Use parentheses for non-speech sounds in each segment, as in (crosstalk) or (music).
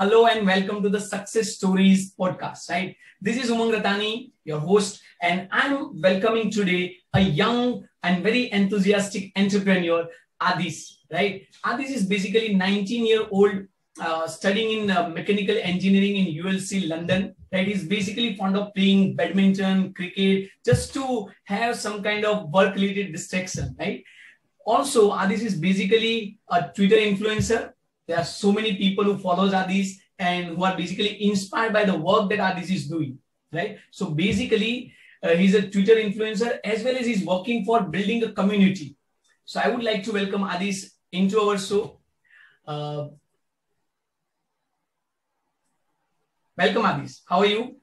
Hello and welcome to the Success Stories podcast, right? This is Umang Ratani, your host, and I'm welcoming today a young and very enthusiastic entrepreneur, Adit, right? Adit is basically 19 year old uh, studying in uh, mechanical engineering in UCL London. Right, he's basically fond of playing badminton, cricket, just to have some kind of work-related distraction. Right. Also, Adit is basically a Twitter influencer. There are so many people who follows Adit and who are basically inspired by the work that Adit is doing. Right. So basically, uh, he's a Twitter influencer as well as he's working for building a community. So I would like to welcome Adit into our show. Uh, Welcome, Adit. How are you?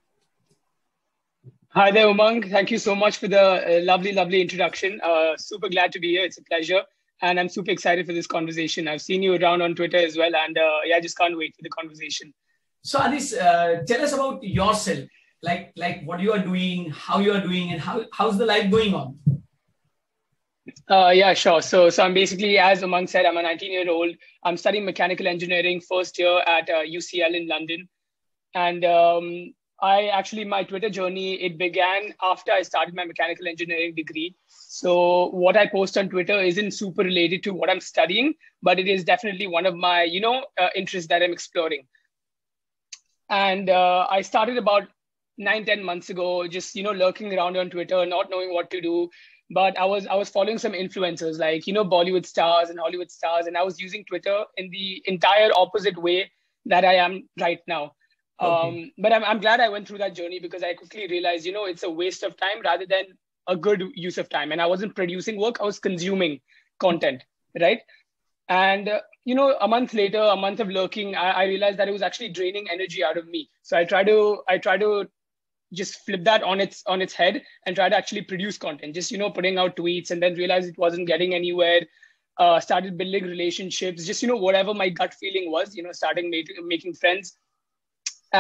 Hi there, Umang. Thank you so much for the uh, lovely, lovely introduction. Uh, super glad to be here. It's a pleasure. And I'm super excited for this conversation. I've seen you around on Twitter as well. And uh, yeah, I just can't wait for the conversation. So, Adit, uh, tell us about yourself. Like, like what you are doing, how you are doing, and how, how's the life going on? Uh, yeah, sure. So, so I'm basically, as Umang said, I'm a 19 year old. I'm studying mechanical engineering first year at UCL uh, in London and um, I actually my Twitter journey it began after I started my mechanical engineering degree. So what I post on Twitter isn't super related to what I'm studying, but it is definitely one of my you know uh, interests that I'm exploring. And uh, I started about nine ten months ago, just you know lurking around on Twitter, not knowing what to do. But I was I was following some influencers like you know Bollywood stars and Hollywood stars, and I was using Twitter in the entire opposite way that I am right now Okay. Um, but I'm, I'm glad I went through that journey because I quickly realized, you know, it's a waste of time rather than a good use of time. And I wasn't producing work, I was consuming content, right? And, uh, you know, a month later, a month of lurking, I, I realized that it was actually draining energy out of me. So I try to, I try to just flip that on its on its head and try to actually produce content just you know putting out tweets and then realize it wasn't getting anywhere uh, started building relationships just you know whatever my gut feeling was you know starting make, making friends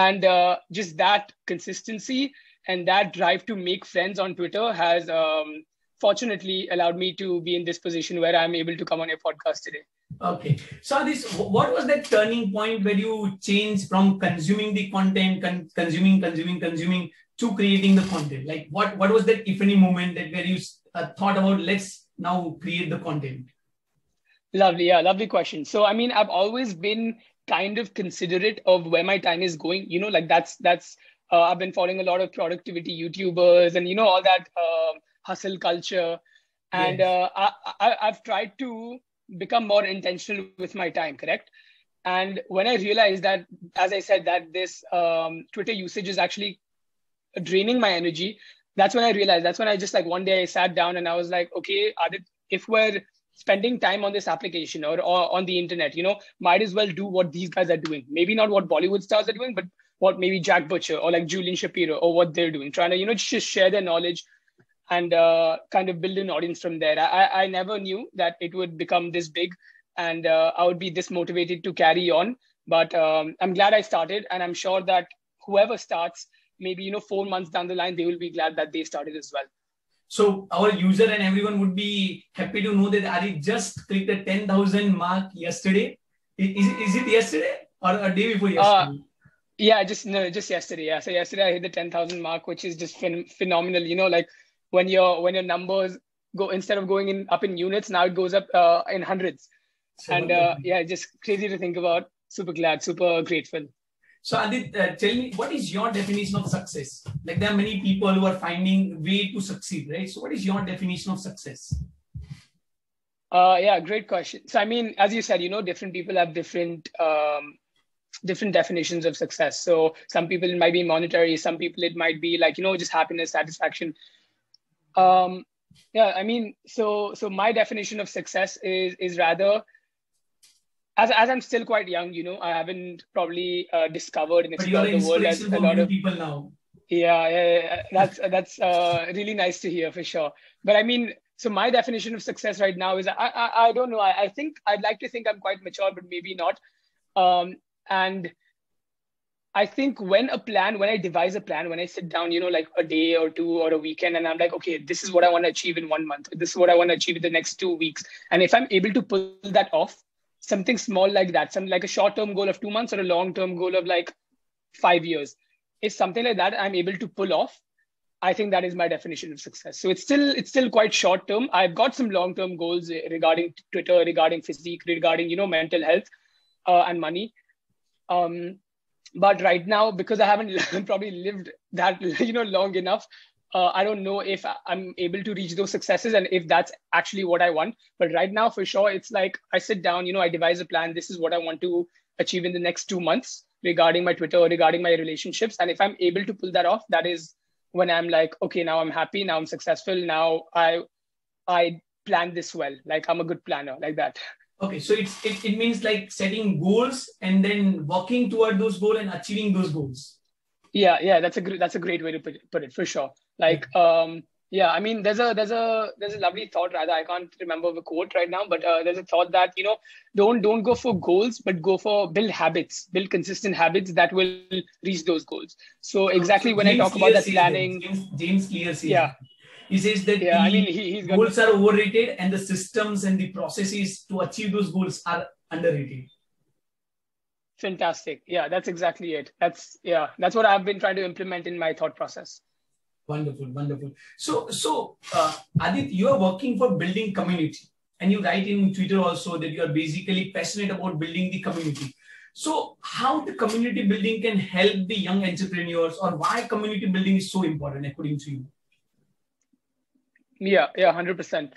and uh, just that consistency and that drive to make friends on twitter has um, fortunately allowed me to be in this position where i'm able to come on your podcast today. Okay. So this what was that turning point where you changed from consuming the content con- consuming consuming consuming to creating the content? Like what what was that if any moment that where you uh, thought about let's now create the content lovely. Yeah lovely question. So i mean i've always been kind of considerate of where my time is going you know like that's that's uh, i've been following a lot of productivity youtubers and you know all that uh, hustle culture and yes. uh, I, I, have tried to become more intentional with my time correct and when i realized that as i said that this um, twitter usage is actually draining my energy that's when i realized that's when i just like one day i sat down and i was like okay Adit, if we're spending time on this application or, or on the internet you know might as well do what these guys are doing. Maybe not what bollywood stars are doing but what maybe jack butcher or like julian shapiro or what they're doing trying to you know just share their knowledge and uh, kind of build an audience from there. I, I never knew that it would become this big and uh, i would be this motivated to carry on. But um, i'm glad i started and i'm sure that whoever starts maybe you know four months down the line they will be glad that they started as well so our user and everyone would be happy to know that Ari just clicked the 10,000 mark yesterday. Is, is it yesterday or a day before uh, yesterday? Uh, yeah, just no, just yesterday. Yeah, so yesterday I hit the 10,000 mark, which is just phen- phenomenal. You know, like when your when your numbers go instead of going in up in units, now it goes up uh, in hundreds. So and uh, yeah, just crazy to think about. Super glad, super grateful. So Adit, uh, tell me, what is your definition of success? Like there are many people who are finding way to succeed, right? So what is your definition of success? Uh, yeah, great question. So I mean, as you said, you know, different people have different um, different definitions of success. So some people it might be monetary, some people it might be like you know just happiness, satisfaction. Um, yeah, I mean, so so my definition of success is is rather as, as I'm still quite young, you know, I haven't probably uh, discovered and explored the world as a lot of people now. Yeah, yeah, yeah. that's that's uh, really nice to hear for sure. But I mean, so my definition of success right now is I I, I don't know. I, I think I'd like to think I'm quite mature, but maybe not. Um, and I think when a plan, when I devise a plan, when I sit down, you know, like a day or two or a weekend, and I'm like, okay, this is what I want to achieve in one month. This is what I want to achieve in the next two weeks. And if I'm able to pull that off, something small like that, something like a short term goal of two months or a long term goal of like five years. If something like that I'm able to pull off, I think that is my definition of success. So it's still it's still quite short term. I've got some long term goals regarding Twitter, regarding physique, regarding you know mental health uh, and money. Um, but right now, because I haven't (laughs) probably lived that (laughs) you know long enough, uh, I don't know if I'm able to reach those successes and if that's actually what I want. But right now, for sure, it's like I sit down, you know, I devise a plan. This is what I want to achieve in the next two months regarding my Twitter, regarding my relationships. And if I'm able to pull that off, that is when I'm like, okay, now I'm happy, now I'm successful, now I I plan this well. Like I'm a good planner, like that. Okay, so it's it, it means like setting goals and then working toward those goals and achieving those goals. Yeah, yeah, that's a great that's a great way to put it, put it for sure. Like, um, yeah, I mean, there's a there's a there's a lovely thought. Rather, I can't remember the quote right now, but uh, there's a thought that you know, don't don't go for goals, but go for build habits, build consistent habits that will reach those goals. So exactly so when I talk about that planning, James, James Clear says yeah. He says that yeah, I mean, he, goals are overrated and the systems and the processes to achieve those goals are underrated. Fantastic. Yeah, that's exactly it. That's yeah, that's what I've been trying to implement in my thought process. Wonderful, wonderful. So, so uh, Adit, you are working for building community, and you write in Twitter also that you are basically passionate about building the community. So, how the community building can help the young entrepreneurs, or why community building is so important according to you? Yeah, yeah, hundred percent.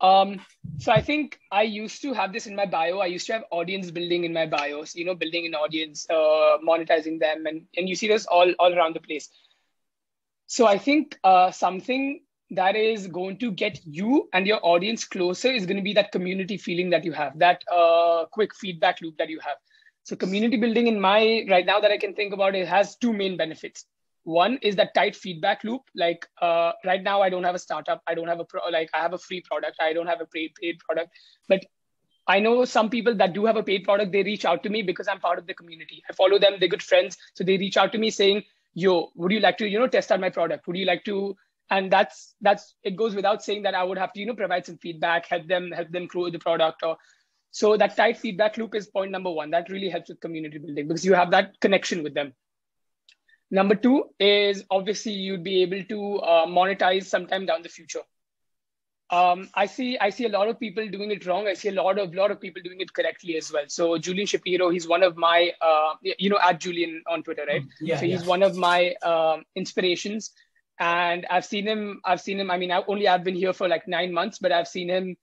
Um, so I think I used to have this in my bio. I used to have audience building in my bios. You know, building an audience, uh, monetizing them, and and you see this all all around the place. So I think uh, something that is going to get you and your audience closer is going to be that community feeling that you have, that uh, quick feedback loop that you have. So community building in my right now that I can think about it has two main benefits one is that tight feedback loop. Like uh, right now i don't have a startup. I don't have a pro like i have a free product. I don't have a paid, paid product. But i know some people that do have a paid product they reach out to me because i'm part of the community. I follow them. They're good friends. So they reach out to me saying yo would you like to you know test out my product? Would you like to? And that's that's it goes without saying that i would have to you know provide some feedback help them help them grow the product or so that tight feedback loop is point number one. That really helps with community building because you have that connection with them Number two is obviously you'd be able to uh, monetize sometime down the future. Um, I see I see a lot of people doing it wrong. I see a lot of lot of people doing it correctly as well. So Julian Shapiro, he's one of my uh, you know at Julian on Twitter, right? Yeah, so he's yeah. one of my um, inspirations, and I've seen him. I've seen him. I mean, I only I've been here for like nine months, but I've seen him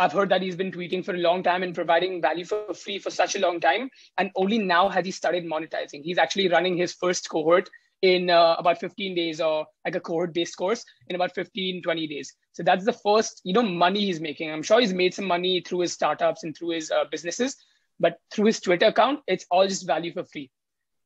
I've heard that he's been tweeting for a long time and providing value for free for such a long time. And only now has he started monetizing. He's actually running his first cohort in uh, about 15 days or like a cohort based course in about 15, 20 days. So that's the first, you know, money he's making. I'm sure he's made some money through his startups and through his uh, businesses, but through his Twitter account, it's all just value for free.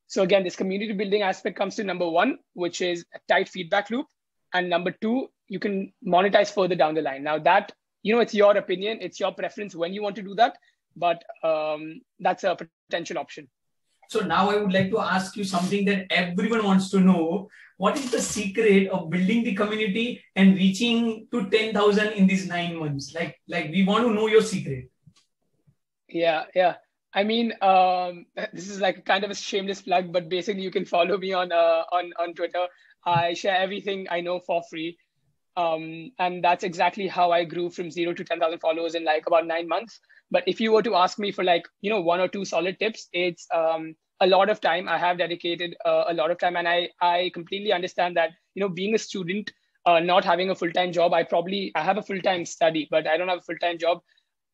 So again, this community building aspect comes to number one, which is a tight feedback loop. And number two, you can monetize further down the line. Now that you know it's your opinion it's your preference when you want to do that but um, that's a potential option. So now i would like to ask you something that everyone wants to know. What is the secret of building the community and reaching to 10000 in these 9 months? Like like we want to know your secret. Yeah yeah. I mean, um, this is like kind of a shameless plug, but basically, you can follow me on uh, on on Twitter. I share everything I know for free. Um, and that's exactly how I grew from zero to 10,000 followers in like about nine months. But if you were to ask me for like, you know, one or two solid tips, it's um, a lot of time. I have dedicated uh, a lot of time. And I, I completely understand that, you know, being a student, uh, not having a full-time job, I probably, I have a full-time study, but I don't have a full-time job.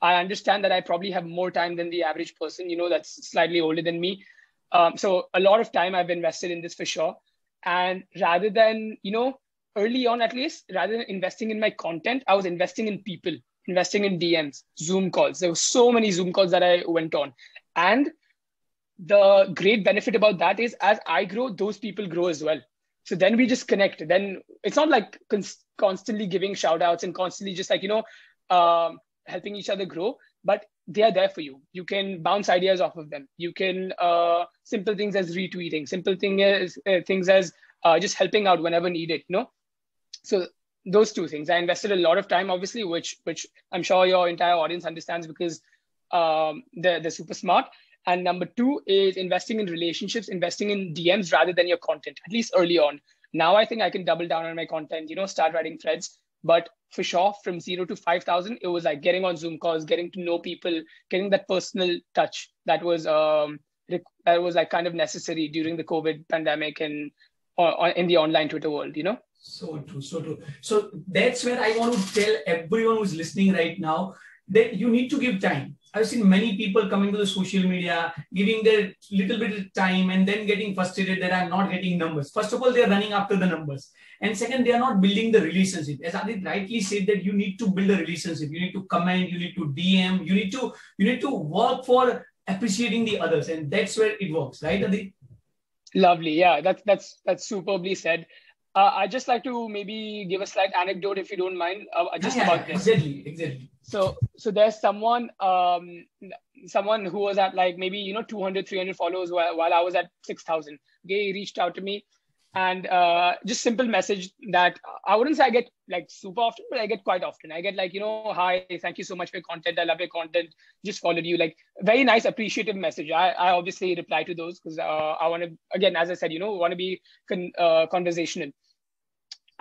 I understand that I probably have more time than the average person, you know, that's slightly older than me. Um, so a lot of time I've invested in this for sure. And rather than, you know, early on at least rather than investing in my content i was investing in people investing in dms zoom calls. There were so many zoom calls that i went on. And the great benefit about that is as i grow those people grow as well. So then we just connect. Then it's not like cons- constantly giving shout outs and constantly just like you know um, helping each other grow but they are there for you. You can bounce ideas off of them. You can uh, simple things as retweeting simple thing as uh, things as uh, just helping out whenever needed you know so those two things i invested a lot of time obviously which which i'm sure your entire audience understands because um, they're, they're super smart. And number two is investing in relationships, investing in DMs rather than your content, at least early on. Now I think I can double down on my content, you know, start writing threads. But for sure, from zero to 5,000, it was like getting on Zoom calls, getting to know people, getting that personal touch that was, um, that was like kind of necessary during the COVID pandemic and uh, in the online Twitter world, you know? So true, so true. So that's where I want to tell everyone who's listening right now that you need to give time I've seen many people coming to the social media, giving their little bit of time and then getting frustrated that I'm not getting numbers. First of all, they're running after the numbers. And second, they are not building the relationship. As Adit rightly said that you need to build a relationship. You need to comment, you need to DM, you need to, you need to work for appreciating the others. And that's where it works, right, Adit? Lovely. Yeah, that's that's that's superbly said. Uh, I just like to maybe give a slight anecdote, if you don't mind, uh, just yeah, about this. Exactly, exactly. So, so there's someone, um, someone who was at like maybe you know 200, 300 followers while, while I was at 6,000. They reached out to me, and uh, just simple message that I wouldn't say I get like super often, but I get quite often. I get like you know, hi, thank you so much for your content. I love your content. Just followed you. Like very nice, appreciative message. I, I obviously reply to those because uh, I want to again, as I said, you know, want to be con- uh, conversational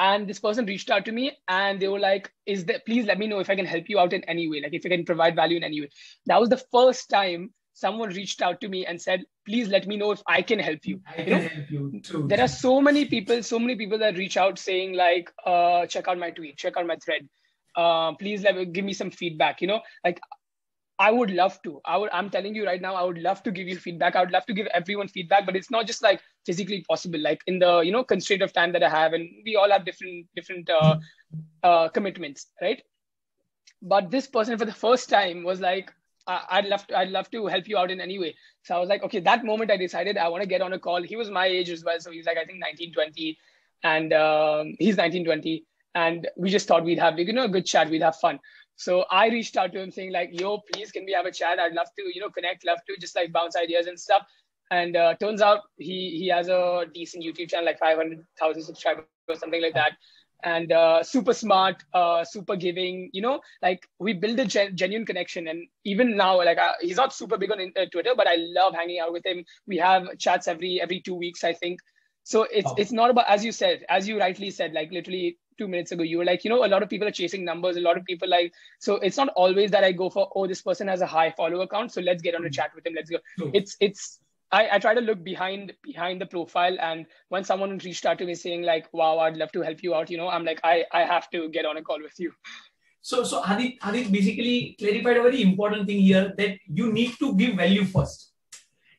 and this person reached out to me and they were like is there please let me know if i can help you out in any way like if i can provide value in any way that was the first time someone reached out to me and said please let me know if i can help you i can help you too there are so many people so many people that reach out saying like uh, check out my tweet check out my thread uh, please let me, give me some feedback you know like I would love to. I would. I'm telling you right now. I would love to give you feedback. I would love to give everyone feedback, but it's not just like physically possible. Like in the you know constraint of time that I have, and we all have different different uh, uh, commitments, right? But this person for the first time was like, I'd love to, I'd love to help you out in any way. So I was like, okay, that moment I decided I want to get on a call. He was my age as well. So he's like, I think 19, 20 and um, he's 19, 20. And we just thought we'd have, you know, a good chat. We'd have fun. So I reached out to him saying like, yo, please, can we have a chat? I'd love to, you know, connect, love to just like bounce ideas and stuff. And uh, turns out he he has a decent YouTube channel, like 500,000 subscribers or something like that. And uh, super smart, uh, super giving, you know, like we build a gen- genuine connection. And even now, like uh, he's not super big on uh, Twitter, but I love hanging out with him. We have chats every every two weeks, I think. So it's oh. it's not about as you said, as you rightly said, like literally two minutes ago, you were like, you know, a lot of people are chasing numbers. A lot of people like, so it's not always that I go for, oh, this person has a high follower count, so let's get on a chat with him. Let's go. It's it's I, I try to look behind behind the profile, and when someone reached out to me saying like, wow, I'd love to help you out, you know, I'm like, I I have to get on a call with you. So so Adit Adit basically clarified a very important thing here that you need to give value first.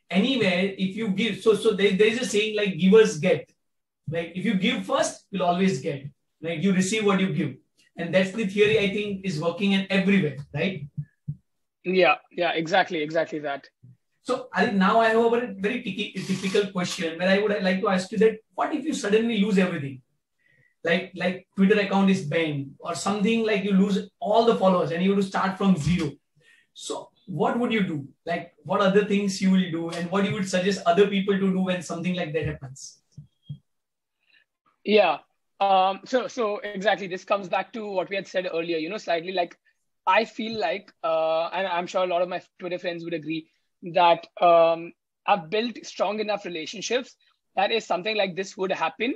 Anywhere if you give so so there, there is a saying like givers get. Like if you give first you'll always get. Like you receive what you give. And that's the theory i think is working in everywhere right? Yeah yeah exactly exactly that so I now I have a very, very typical question where I would like to ask you that what if you suddenly lose everything? Like like Twitter account is banned or something like you lose all the followers and you have to start from zero. So what would you do? Like, what other things you will do, and what you would suggest other people to do when something like that happens? Yeah. Um, so, so exactly, this comes back to what we had said earlier. You know, slightly like I feel like, uh, and I'm sure a lot of my Twitter friends would agree that um, I've built strong enough relationships that if something like this would happen,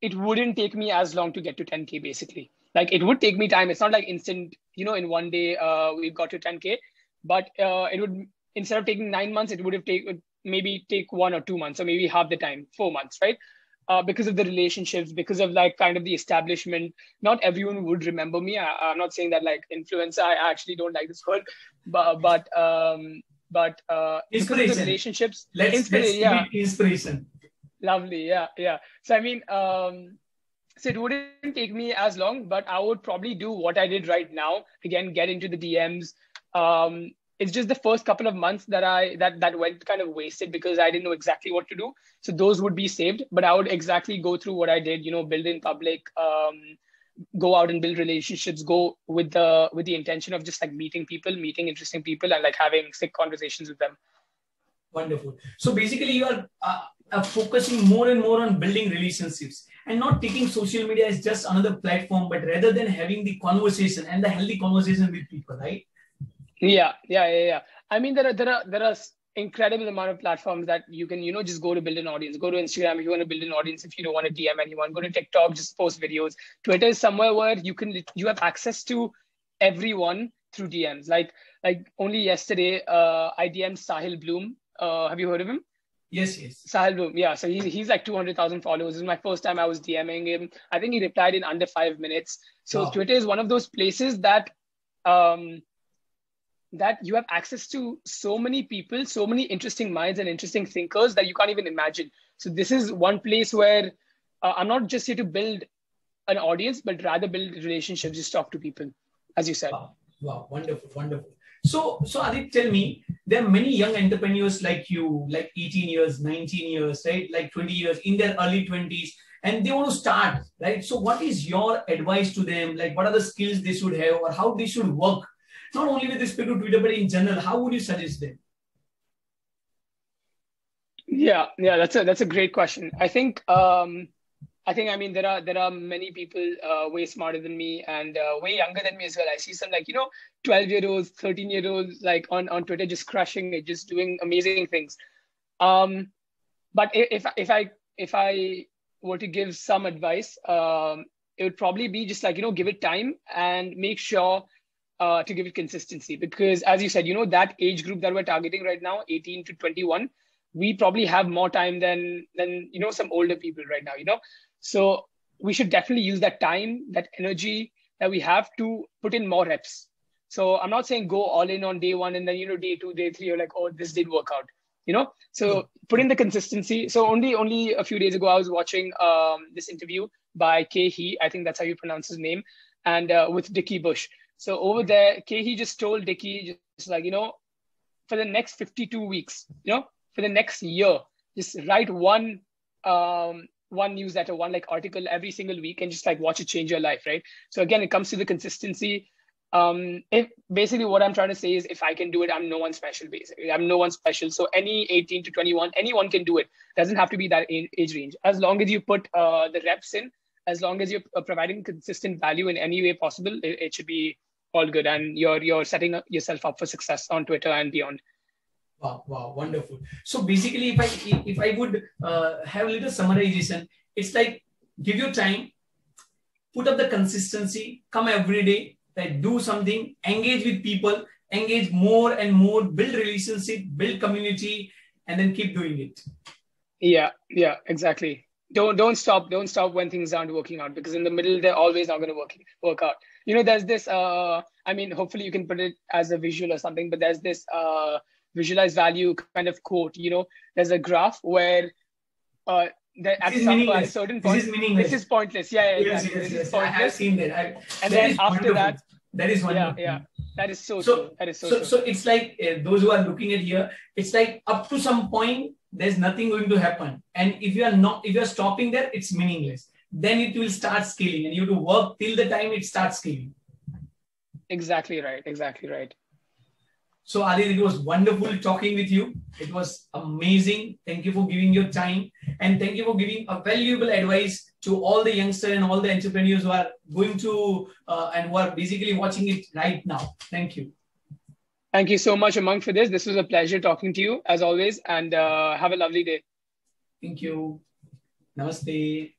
it wouldn't take me as long to get to 10k. Basically, like it would take me time. It's not like instant. You know, in one day uh, we've got to 10k but uh, it would instead of taking nine months, it would have taken maybe take one or two months, or maybe half the time, four months, right? Uh, because of the relationships, because of like kind of the establishment. Not everyone would remember me. I, am not saying that like influencer. I actually don't like this word, but but um, but uh, inspiration. relationships. Let's, inspira- let's yeah. inspiration. Lovely, yeah, yeah. So I mean, um, so it wouldn't take me as long, but I would probably do what I did right now. Again, get into the DMs, um, it's just the first couple of months that I that that went kind of wasted because I didn't know exactly what to do. So those would be saved, but I would exactly go through what I did. You know, build in public, um, go out and build relationships, go with the with the intention of just like meeting people, meeting interesting people, and like having sick conversations with them. Wonderful. So basically, you are uh, uh, focusing more and more on building relationships and not taking social media as just another platform, but rather than having the conversation and the healthy conversation with people, right? Yeah, yeah, yeah, yeah. I mean, there are there are there are incredible amount of platforms that you can you know just go to build an audience. Go to Instagram if you want to build an audience. If you don't want to DM anyone, go to TikTok, just post videos. Twitter is somewhere where you can you have access to everyone through DMs. Like like only yesterday, uh, I DM'd Sahil Bloom. Uh, have you heard of him? Yes, yes. Sahil Bloom. Yeah. So he's, he's like 200,000 followers. This is my first time I was DMing him. I think he replied in under five minutes. So wow. Twitter is one of those places that, um, that you have access to so many people, so many interesting minds and interesting thinkers that you can't even imagine. So this is one place where uh, I'm not just here to build an audience, but rather build relationships, just talk to people, as you said. Wow, wow. wonderful, wonderful. So, so Adit, tell me, there are many young entrepreneurs like you, like 18 years, 19 years, right? Like 20 years in their early 20s, and they want to start, right? So, what is your advice to them? Like, what are the skills they should have, or how they should work? Not only with respect to Twitter, but in general, how would you suggest them? Yeah, yeah, that's a that's a great question. I think um, I think I mean there are there are many people uh, way smarter than me and uh, way younger than me as well. I see some like you know twelve year olds, thirteen year olds like on on Twitter just crushing it, just doing amazing things. Um, but if if I if I were to give some advice, um, it would probably be just like you know give it time and make sure uh, to give it consistency because as you said, you know that age group that we're targeting right now, eighteen to twenty one we probably have more time than than you know some older people right now you know so we should definitely use that time, that energy that we have to put in more reps. So I'm not saying go all in on day one and then you know day two, day three, you're like, oh, this did work out. You know, so put in the consistency. So only only a few days ago, I was watching um, this interview by He, I think that's how you pronounce his name, and uh, with Dickie Bush. So over there, He just told Dickie, just like you know, for the next 52 weeks, you know, for the next year, just write one um, one newsletter, one like article every single week and just like watch it change your life, right? So again, it comes to the consistency. Um, if basically what I'm trying to say is if I can do it, I'm no one special, basically. I'm no one special. So any 18 to 21, anyone can do it. Doesn't have to be that age range. As long as you put uh, the reps in, as long as you're uh, providing consistent value in any way possible, it, it should be all good. And you're you're setting yourself up for success on Twitter and beyond. Wow, wow, wonderful. So basically, if I if I would uh, have a little summarization, it's like give you time, put up the consistency, come every day, like do something, engage with people, engage more and more, build relationship, build community, and then keep doing it. Yeah, yeah, exactly. Don't don't stop. Don't stop when things aren't working out because in the middle they're always not going to work work out. You know, there's this. Uh, I mean, hopefully you can put it as a visual or something, but there's this. Uh, visualize value kind of quote. You know, there's a graph where uh, that at some point, certain point, this is meaningless. This is pointless. Yeah, yeah, yes, yes, yes. I have seen that. I, and then after wonderful. that, that is wonderful. Yeah, yeah. That is so, so true. That is so, so, so it's like uh, those who are looking at here, it's like up to some point, there's nothing going to happen. And if you are not, if you're stopping there, it's meaningless. Then it will start scaling and you have to work till the time it starts scaling. Exactly right. Exactly right. So, Adit, it was wonderful talking with you. It was amazing. Thank you for giving your time and thank you for giving a valuable advice to all the youngsters and all the entrepreneurs who are going to uh, and who are basically watching it right now. Thank you. Thank you so much, Umang, for this. This was a pleasure talking to you as always, and uh, have a lovely day. Thank you. Namaste.